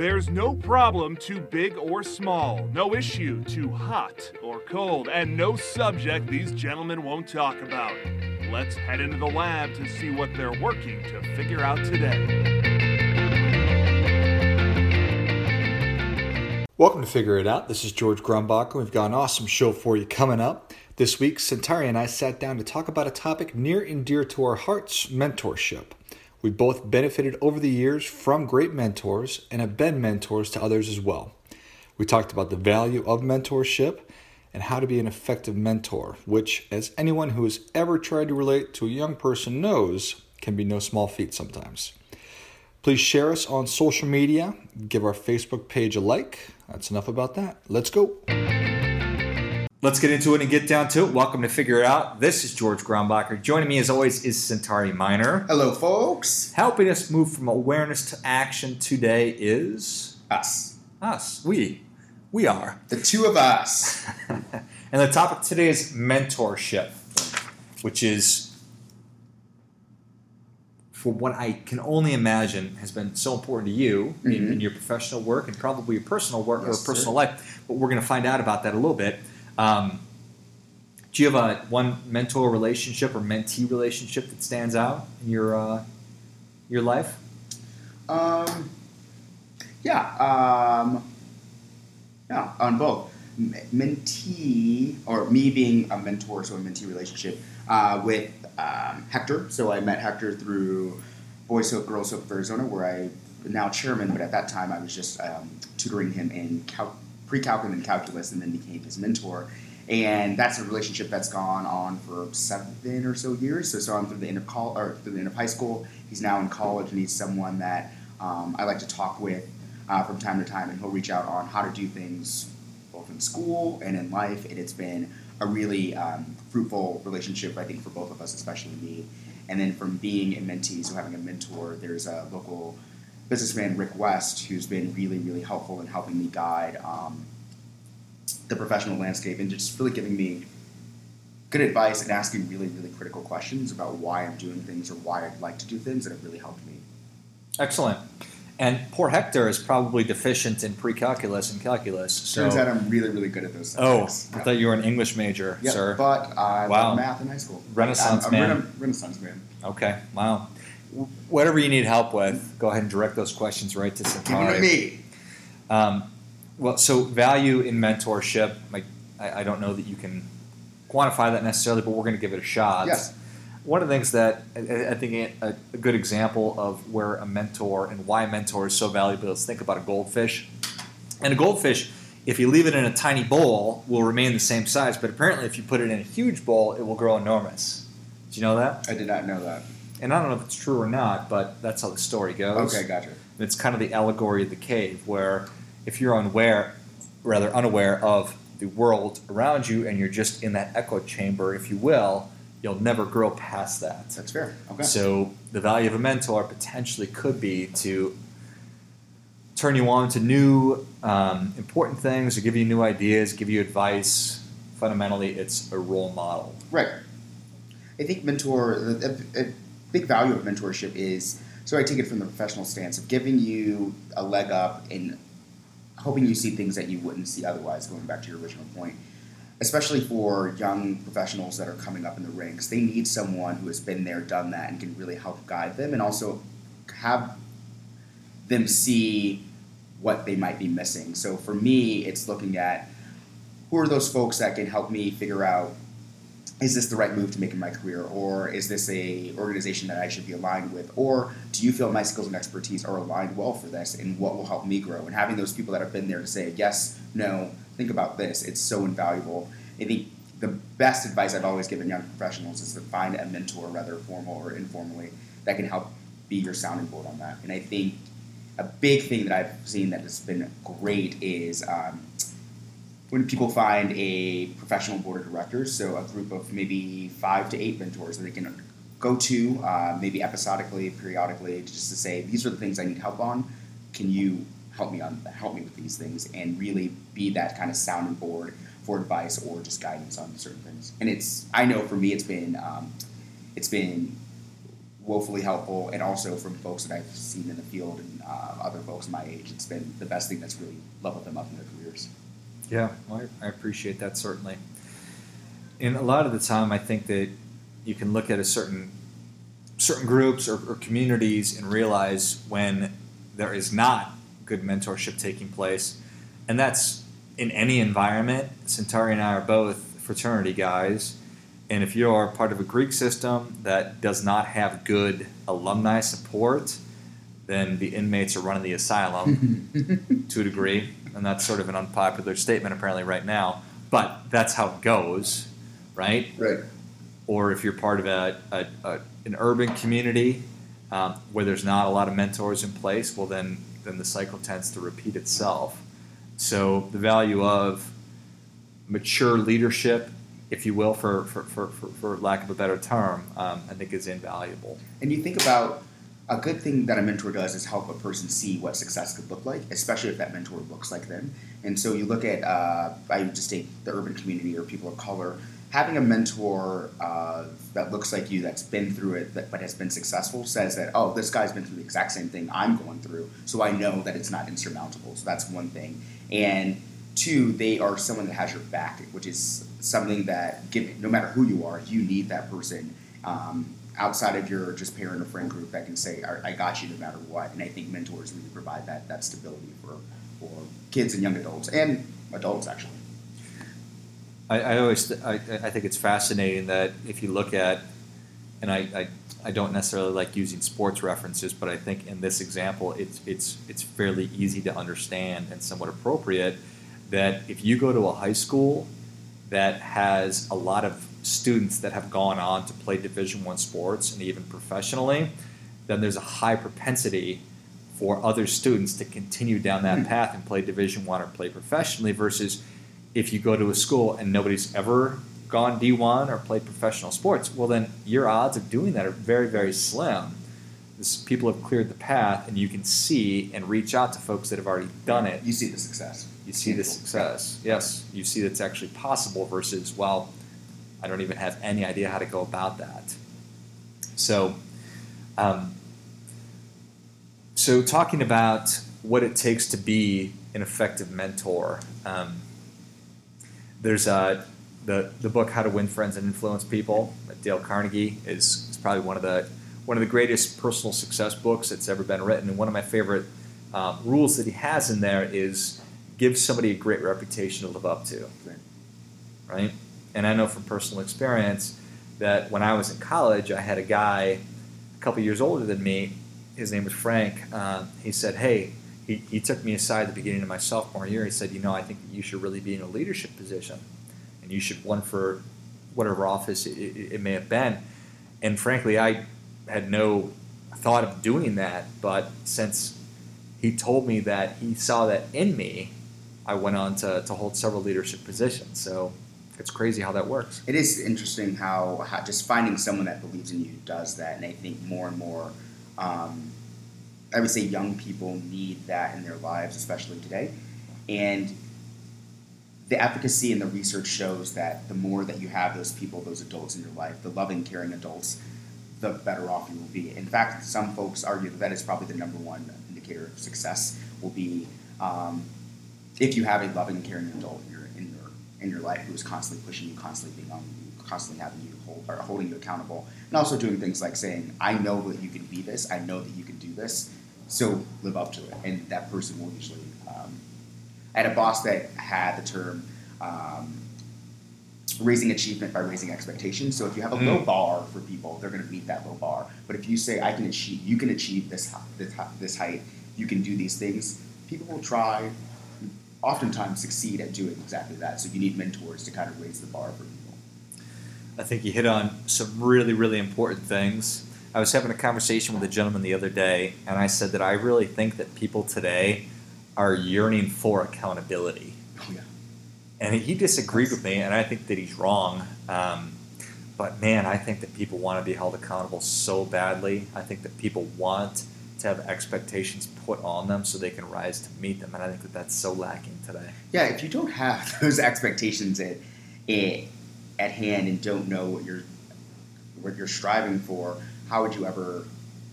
There's no problem too big or small, no issue too hot or cold, and no subject these gentlemen won't talk about. Let's head into the lab to see what they're working to figure out today. Welcome to Figure It Out. This is George Grumbacher. We've got an awesome show for you coming up. This week, Sentari and I sat down to talk about a topic near and dear to our hearts mentorship. We both benefited over the years from great mentors and have been mentors to others as well. We talked about the value of mentorship and how to be an effective mentor, which, as anyone who has ever tried to relate to a young person knows, can be no small feat sometimes. Please share us on social media, give our Facebook page a like. That's enough about that. Let's go. Let's get into it and get down to it. Welcome to Figure It Out. This is George Grumbacher. Joining me, as always, is Sentari Minor. Hello, folks. Helping us move from awareness to action today is Us. us. We. We are. The two of us. and the topic today is mentorship, which is, for what I can only imagine, has been so important to you in, Mhm. in your professional work and probably your personal work Yes, or personal sir. life. But we're going to find out about that a little bit. Um, do you have a one mentor relationship or mentee relationship that stands out in your uh, your life? Um, yeah. Um, yeah, on both. M- mentee, or me being a mentor, so a mentee relationship, uh, with um, Hector. So I met Hector through Boys Hope, Girls Hope of Arizona, where I now chairman, but at that time I was just um, tutoring him in cal- pre-calculus and calculus, and then became his mentor. And that's a relationship that's gone on for seven or so years. So, so I'm through the end of col- or through the end of high school. He's now in college, and he's someone that um, I like to talk with uh, from time to time, and he'll reach out on how to do things both in school and in life. And it's been a really um, fruitful relationship, I think, for both of us, especially me. And then from being a mentee, so having a mentor, there's a local businessman, Rick West, who's been really, really helpful in helping me guide um, the professional landscape and just really giving me good advice and asking really, really critical questions about why I'm doing things or why I'd like to do things that have really helped me. Excellent. And poor Hector is probably deficient in pre-calculus and calculus. So, Turns out I'm really, really good at those Things. oh, subjects. I thought you were an English major, Yeah, sir. but I Wow. math in high school. Renaissance I'm, I'm man. Rena- Renaissance man. Okay, wow. Whatever you need help with, go ahead and direct those questions right to Give it to me. Um, well, so value in mentorship, like I, I don't know that you can quantify that necessarily, but we're going to give it a shot. Yes. One of the things that I, I think a, a good example of where a mentor and why a mentor is so valuable is think about a goldfish. And a goldfish, if you leave it in a tiny bowl, will remain the same size. But apparently, if you put it in a huge bowl, it will grow enormous. Did you know that? I did not know that. And I don't know if it's true or not, but that's how the story goes. Okay, gotcha. And it's kind of the allegory of the cave, where if you're unaware, rather unaware of the world around you, and you're just in that echo chamber, if you will, you'll never grow past that. That's fair. Okay. So the value of a mentor potentially could be to turn you on to new um, important things, or give you new ideas, give you advice. Fundamentally, it's a role model. Right. I think mentor, a, a big value of mentorship is, so I take it from the professional stance of giving you a leg up and hoping you see things that you wouldn't see otherwise, going back to your original point. Especially for young professionals that are coming up in the ranks, they need someone who has been there, done that, and can really help guide them and also have them see what they might be missing. So for me, it's looking at who are those folks that can help me figure out is this the right move to make in my career? Or is this a organization that i should be aligned with? Or do you feel my skills and expertise are aligned well for this and what will help me grow? And having those people that have been there to say yes no think about this. It's so invaluable. I think the best advice i've always given young professionals is to find a mentor whether formal or informally that can help be your sounding board on that. And i think a big thing that i've seen that has been great is um, when people find a professional board of directors, so a group of maybe five to eight mentors that they can go to, uh, maybe episodically, periodically, just to say these are the things I need help on. Can you help me on help me with these things and really be that kind of sounding board for advice or just guidance on certain things? And it's I know for me it's been um, it's been woefully helpful, and also from folks that I've seen in the field and uh, other folks my age, it's been the best thing that's really leveled them up in their careers. Yeah, well, I, I appreciate that certainly. And a lot of the time, I think that you can look at a certain certain groups or, or communities and realize when there is not good mentorship taking place, and that's in any environment. Sentari and I are both fraternity guys, and if you are part of a Greek system that does not have good alumni support, then the inmates are running the asylum to a degree, and that's sort of an unpopular statement apparently right now. But that's how it goes, right? Right. Or if you're part of a, a, a an urban community um, where there's not a lot of mentors in place, well then then the cycle tends to repeat itself. So the value of mature leadership, if you will, for, for, for, for, for lack of a better term, um, I think is invaluable. And you think about a good thing that a mentor does is help a person see what success could look like, especially if that mentor looks like them. And so you look at, uh, I just take the urban community or people of color, having a mentor uh, that looks like you, that's been through it, but, but has been successful, says that, oh, this guy's been through the exact same thing I'm going through, so I know that it's not insurmountable. So that's one thing. And two, they are someone that has your back, which is something that, no matter who you are, you need that person. Um, outside of your just parent or friend group that can say, I, got you no matter what. And I think mentors really provide that, that stability for, for kids and young adults and adults, actually. I, I always, I, I think it's fascinating that if you look at, and I, I, I don't necessarily like using sports references, but I think in this example, it's, it's, it's fairly easy to understand and somewhat appropriate that if you go to a high school that has a lot of students that have gone on to play division one sports and even professionally then there's a high propensity for other students to continue down that hmm. path and play division one or play professionally versus if you go to a school and nobody's ever gone d1 or played professional sports well then your odds of doing that are very very slim. This, people have cleared the path and you can see and reach out to folks that have already done it. You see the success. You see the success. Yes you see that's actually possible versus well I don't even have any idea how to go about that. So, um, so talking about what it takes to be an effective mentor, um, there's the the book How to Win Friends and Influence People. Dale Carnegie is, is probably one of the one of the greatest personal success books that's ever been written. And one of my favorite um, rules that he has in there is give somebody a great reputation to live up to. Right? And I know from personal experience that when I was in college, I had a guy a couple years older than me. His name was Frank. Uh, he said, Hey, he, he took me aside at the beginning of my sophomore year. He said, You know, I think that you should really be in a leadership position and you should run for whatever office it, it, it may have been. And frankly, I had no thought of doing that. But since he told me that he saw that in me, I went on to, to hold several leadership positions. So it's crazy how that works. It is interesting how, how just finding someone that believes in you does that, and I think more and more, um, I would say young people need that in their lives, especially today, and the efficacy and the research shows that the more that you have those people, those adults in your life, the loving, caring adults, the better off you will be. In fact, some folks argue that that is probably the number one indicator of success will be um, if you have a loving, caring adult in your life who is constantly pushing you, constantly being on you, constantly having you hold or holding you accountable, and also doing things like saying, "I know that you can be this. I know that you can do this. So live up to it." And that person will usually. Um, I had a boss that had the term. Um, raising achievement by raising expectations. So if you have a mm. low bar for people, they're going to meet that low bar. But if you say, "I can achieve, you can achieve this this, this height, you can do these things," people will try, oftentimes succeed at doing exactly that. So you need mentors to kind of raise the bar for people. I think you hit on some really, really important things. I was having a conversation with a gentleman the other day, and I said that I really think that people today are yearning for accountability. Oh, yeah. And he disagreed with me, and I think that he's wrong. Um, but man, I think that people want to be held accountable so badly. I think that people want to have expectations put on them so they can rise to meet them. And I think that that's so lacking today. Yeah, if you don't have those expectations at, at, hand and don't know what you're what you're striving for, how would you ever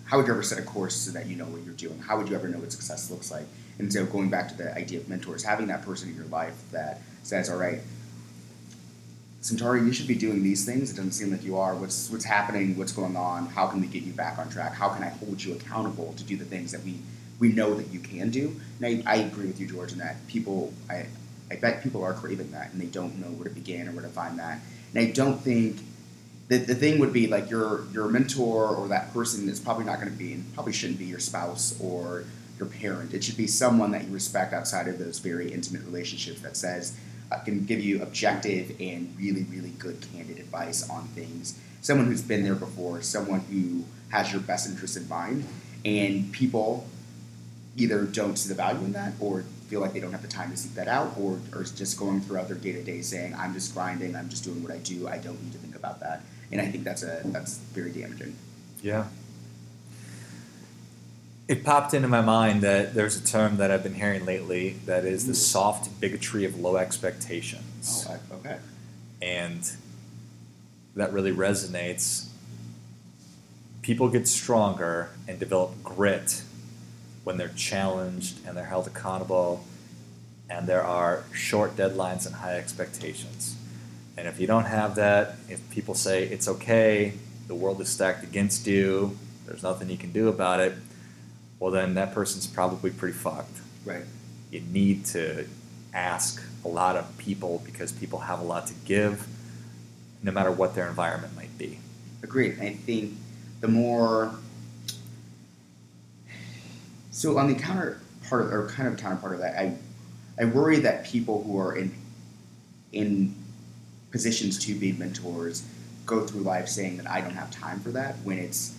how would you ever set a course so that you know what you're doing? How would you ever know what success looks like? And so going back to the idea of mentors, having that person in your life that says, all right, Sentari, you should be doing these things. It doesn't seem like you are. What's what's happening? What's going on? How can we get you back on track? How can I hold you accountable to do the things that we we know that you can do? And I, agree with you, George, in that people I I bet people are craving that and they don't know where to begin or where to find that. And I don't think the, the thing would be like your your mentor or that person is probably not going to be and probably shouldn't be your spouse or your parent. It should be someone that you respect outside of those very intimate relationships that says can give you objective and really really good candid advice on things. Someone who's been there before, someone who has your best interest in mind, and people either don't see the value in that or feel like they don't have the time to seek that out or are just going throughout their day to day saying, I'm just grinding, I'm just doing what I do, I don't need to think about that and I think that's a that's very damaging. Yeah. It popped into my mind that there's a term that I've been hearing lately that is the hmm. soft bigotry of low expectations. Oh, okay. And that really resonates. People get stronger and develop grit when they're challenged and they're held accountable and there are short deadlines and high expectations. And if you don't have that, if people say it's okay, the world is stacked against you, there's nothing you can do about it, well, then that person's probably pretty fucked. Right. You need to ask a lot of people because people have a lot to give, no matter what their environment might be. Agreed. I think the more so on the counter part or kind of counterpart of that, I I worry that people who are in in positions to be mentors go through life saying that I don't have time for that when it's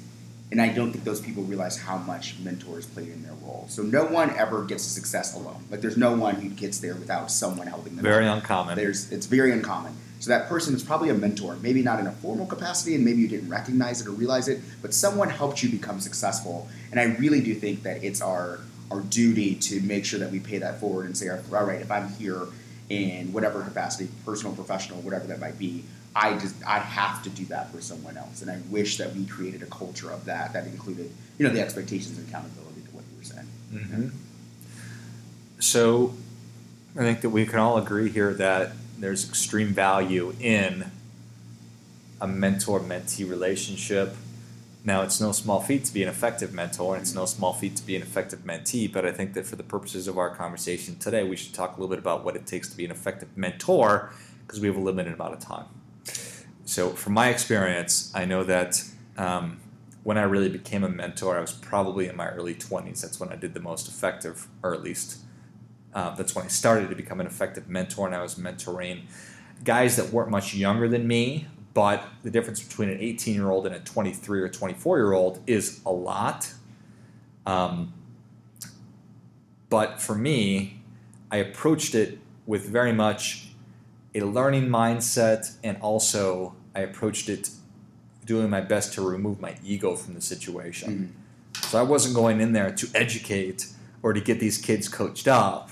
and I don't think those people realize how much mentors played in their role. So no one ever gets to success alone. Like there's no one who gets there without someone helping them. Very out. uncommon. There's it's very uncommon. So that person is probably a mentor, maybe not in a formal capacity, and maybe you didn't recognize it or realize it, but someone helped you become successful. And I really do think that it's our our duty to make sure that we pay that forward and say, all right, if I'm here in whatever capacity, personal, professional, whatever that might be. I just I have to do that for someone else, and I wish that we created a culture of that that included you know the expectations and accountability to what you were saying. Mm-hmm. So, I think that we can all agree here that there's extreme value in a mentor-mentee relationship now, it's no small feat to be an effective mentor, and it's no small feat to be an effective mentee, but I think that for the purposes of our conversation today, we should talk a little bit about what it takes to be an effective mentor because we have a limited amount of time. So, from my experience, I know that um, when I really became a mentor, I was probably in my early 20s. That's when I did the most effective, or at least uh, that's when I started to become an effective mentor, and I was mentoring guys that weren't much younger than me, but the difference between an 18 year old and a 23 or 24 year old is a lot. Um, but for me, I approached it with very much a learning mindset, and also I approached it doing my best to remove my ego from the situation. Mm-hmm. So I wasn't going in there to educate or to get these kids coached up.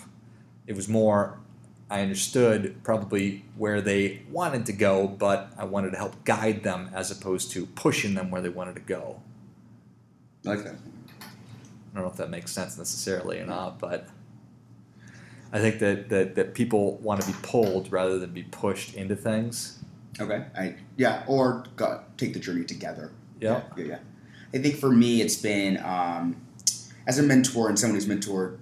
It was more I understood probably where they wanted to go, but I wanted to help guide them as opposed to pushing them where they wanted to go. I like that. I don't know if that makes sense necessarily or not, but I think that, that, that people want to be pulled rather than be pushed into things. Okay. I yeah, or go, take the journey together. Yeah. yeah. Yeah, I think for me, it's been um, as a mentor and someone who's mentored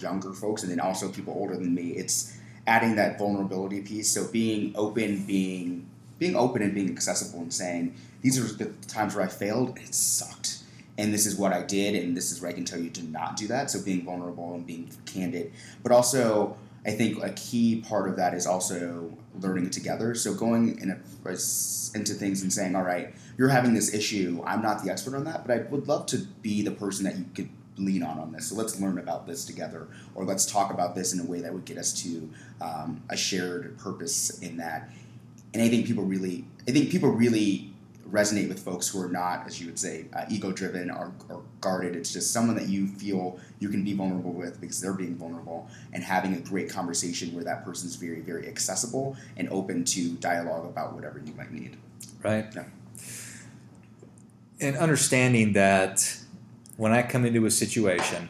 younger folks, and then also people older than me. It's adding that vulnerability piece. So being open, being being open and being accessible and saying these are the times where I failed and it sucked. And this is what I did, and this is where I can tell you to not do that. So being vulnerable and being candid, but also I think a key part of that is also learning together. So going in a, into things and saying, all right, you're having this issue. I'm not the expert on that, but I would love to be the person that you could lean on on this. So let's learn about this together, or let's talk about this in a way that would get us to um, a shared purpose in that. And I think people really, I think people really resonate with folks who are not, as you would say, uh, ego driven or, or, guarded. It's just someone that you feel you can be vulnerable with because they're being vulnerable and having a great conversation where that person's very, very accessible and open to dialogue about whatever you might need. Right. Yeah. and understanding that when I come into a situation,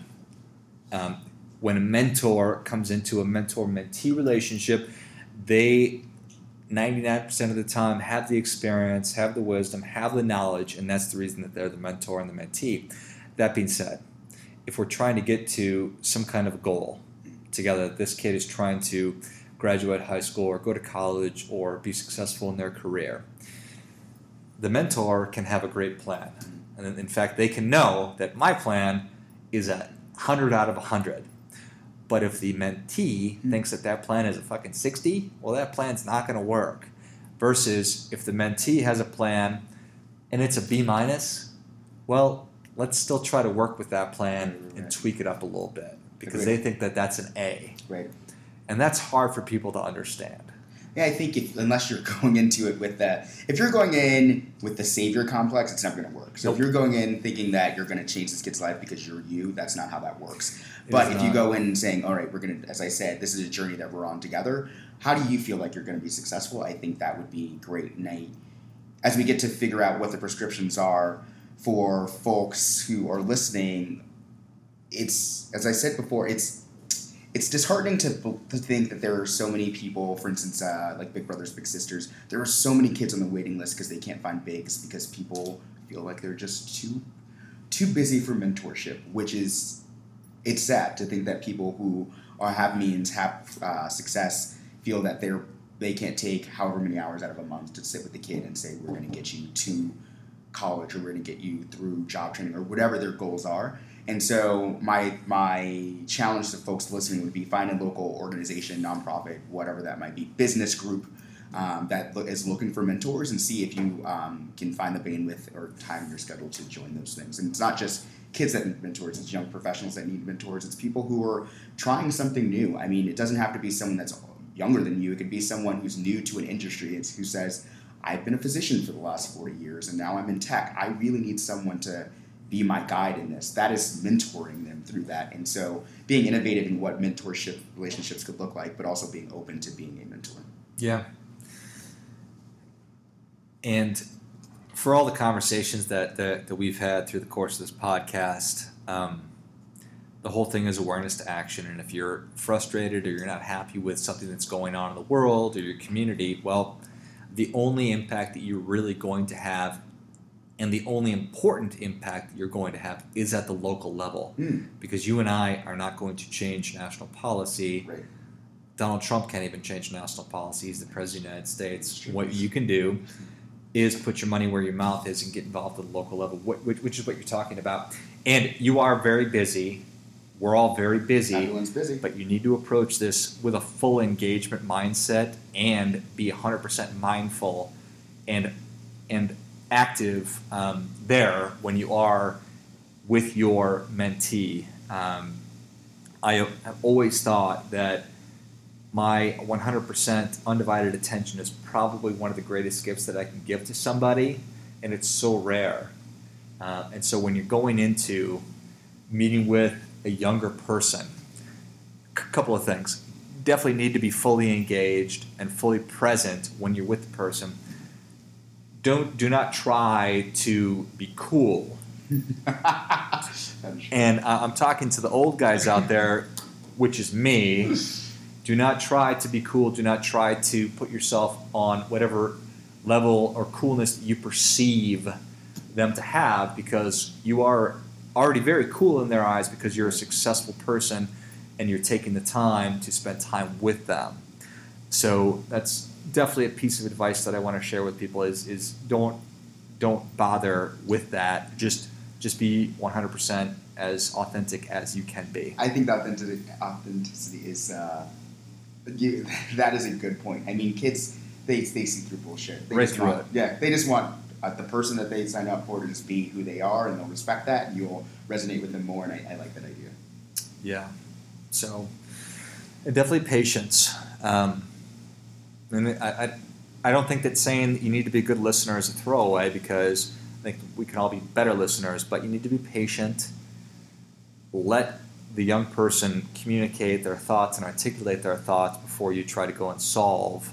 um, when a mentor comes into a mentor mentee relationship, they 99% of the time have the experience, have the wisdom, have the knowledge, and that's the reason that they're the mentor and the mentee. That being said, if we're trying to get to some kind of goal together, this kid is trying to graduate high school or go to college or be successful in their career, the mentor can have a great plan. And in fact, they can know that my plan is a 100 out of 100 but if the mentee mm-hmm. thinks that that plan is a fucking 60, well, that plan's not going to work. Versus if the mentee has a plan and it's a B minus, well, let's still try to work with that plan right. and tweak it up a little bit because Agreed. they think that that's an A. Right. And that's hard for people to understand. Yeah, I think if, unless you're going into it with that, if you're going in with the savior complex, it's not going to work. So nope. if you're going in thinking that you're going to change this kid's life because you're you, that's not how that works. But if you go in saying, all right, we're going to, as I said, this is a journey that we're on together, how do you feel like you're going to be successful? I think that would be great. And I, as we get to figure out what the prescriptions are for folks who are listening, it's, as I said before, it's, it's disheartening to, to think that there are so many people, for instance, uh, like Big Brothers Big Sisters. There are so many kids on the waiting list because they can't find bigs because people feel like they're just too too busy for mentorship, which is it's sad to think that people who are have means, have uh, success, feel that they're they can't take however many hours out of a month to sit with the kid and say we're going to get you to college or we're going to get you through job training or whatever their goals are. And so my my challenge to folks listening would be find a local organization, nonprofit, whatever that might be, business group um, that is looking for mentors and see if you um, can find the bandwidth or time in your schedule to join those things. And it's not just kids that need mentors, it's young professionals that need mentors, it's people who are trying something new. I mean, it doesn't have to be someone that's younger than you, it could be someone who's new to an industry and who says, I've been a physician for the last 40 years and now I'm in tech. I really need someone to be my guide in this. That is mentoring them through that. And so being innovative in what mentorship relationships could look like, but also being open to being a mentor. Yeah. And for all the conversations that, that, that we've had through the course of this podcast, um, the whole thing is awareness to action. And if you're frustrated or you're not happy with something that's going on in the world or your community, well, the only impact that you're really going to have and the only important impact that you're going to have is at the local level mm. because you and I are not going to change national policy. Right. Donald Trump can't even change national policy. He's the president of the United States. What you can do is put your money where your mouth is and get involved at the local level, which is what you're talking about. And you are very busy. We're all very busy. Everyone's busy. But you need to approach this with a full engagement mindset and be 100% mindful and and active um, there when you are with your mentee. Um, I have always thought that my 100% undivided attention is probably one of the greatest gifts that I can give to somebody, and it's so rare. Uh, and so when you're going into meeting with a younger person, a c- couple of things. Definitely need to be fully engaged and fully present when you're with the person. Don't do not try to be cool. and uh, I'm talking to the old guys out there, which is me do not try to be cool. Do not try to put yourself on whatever level or coolness you perceive them to have because you are already very cool in their eyes because you're a successful person and you're taking the time to spend time with them. So that's definitely a piece of advice that I want to share with people is is don't don't bother with that. Just just be 100% as authentic as you can be. I think authenticity, authenticity is uh, you, that is a good point. I mean, kids they they see through bullshit. They right through want, it. Yeah, they just want uh, the person that they sign up for to just be who they are, and they'll respect that, and you'll resonate with them more. And I, I like that idea. Yeah. So, definitely patience. Um, and I, I, I don't think that saying that you need to be a good listener is a throwaway because I think we can all be better listeners, but you need to be patient. Let the young person communicate their thoughts and articulate their thoughts before you try to go and solve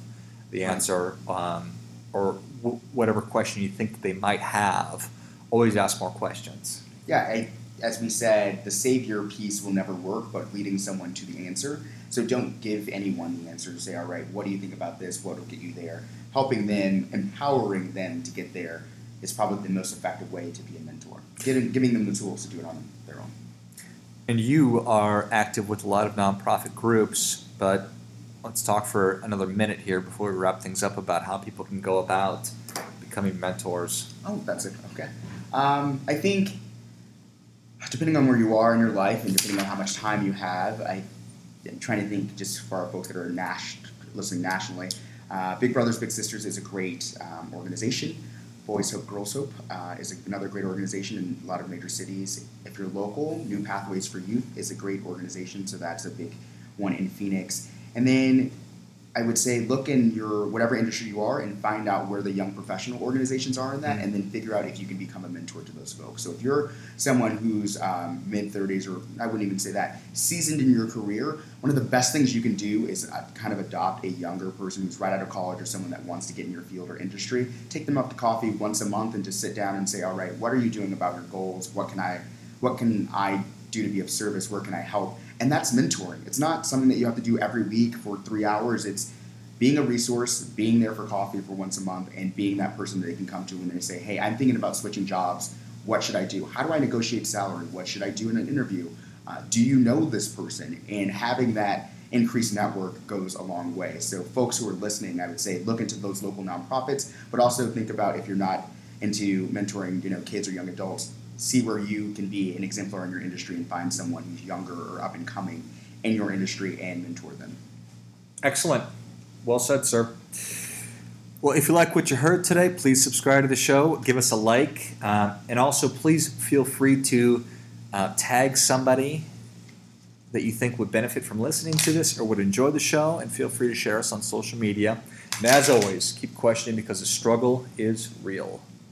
the answer um, or w- whatever question you think that they might have always ask more questions. Yeah, I, as we said, the savior piece will never work, but leading someone to the answer. So don't give anyone the answer. To say, all right, what do you think about this? What will get you there? Helping them, empowering them to get there is probably the most effective way to be a mentor. Giving, giving them the tools to do it on their own. And you are active with a lot of nonprofit groups, but let's talk for another minute here before we wrap things up about how people can go about becoming mentors. Oh, that's it. Okay. Um, I think depending on where you are in your life and depending on how much time you have, I, am trying to think just for our folks that are nas- listening nationally. Uh, Big Brothers Big Sisters is a great um, organization. Boys Hope Girls Hope uh, is another great organization in a lot of major cities. If you're local, New Pathways for Youth is a great organization, so that's a big one in Phoenix. And then I would say look in your whatever industry you are and find out where the young professional organizations are in that, and then figure out if you can become a mentor to those folks. So if you're someone who's um, mid 30s, or I wouldn't even say that, seasoned in your career, one of the best things you can do is uh, kind of adopt a younger person who's right out of college or someone that wants to get in your field or industry. Take them up to coffee once a month and just sit down and say, all right, what are you doing about your goals? What can I, what can I do to be of service? Where can I help? And that's mentoring. It's not something that you have to do every week for three hours. It's being a resource, being there for coffee for once a month, and being that person that they can come to when they say, hey, I'm thinking about switching jobs. What should I do? How do I negotiate salary? What should I do in an interview? Uh, do you know this person? And having that increased network goes a long way. So, folks who are listening, I would say look into those local nonprofits, but also think about if you're not into mentoring, you know, kids or young adults, see where you can be an exemplar in your industry and find someone who's younger or up and coming in your industry and mentor them. Excellent. Well said, sir. Well, if you like what you heard today, please subscribe to the show, give us a like, uh, and also please feel free to uh, tag somebody that you think would benefit from listening to this or would enjoy the show, and feel free to share us on social media. And as always, keep questioning because the struggle is real.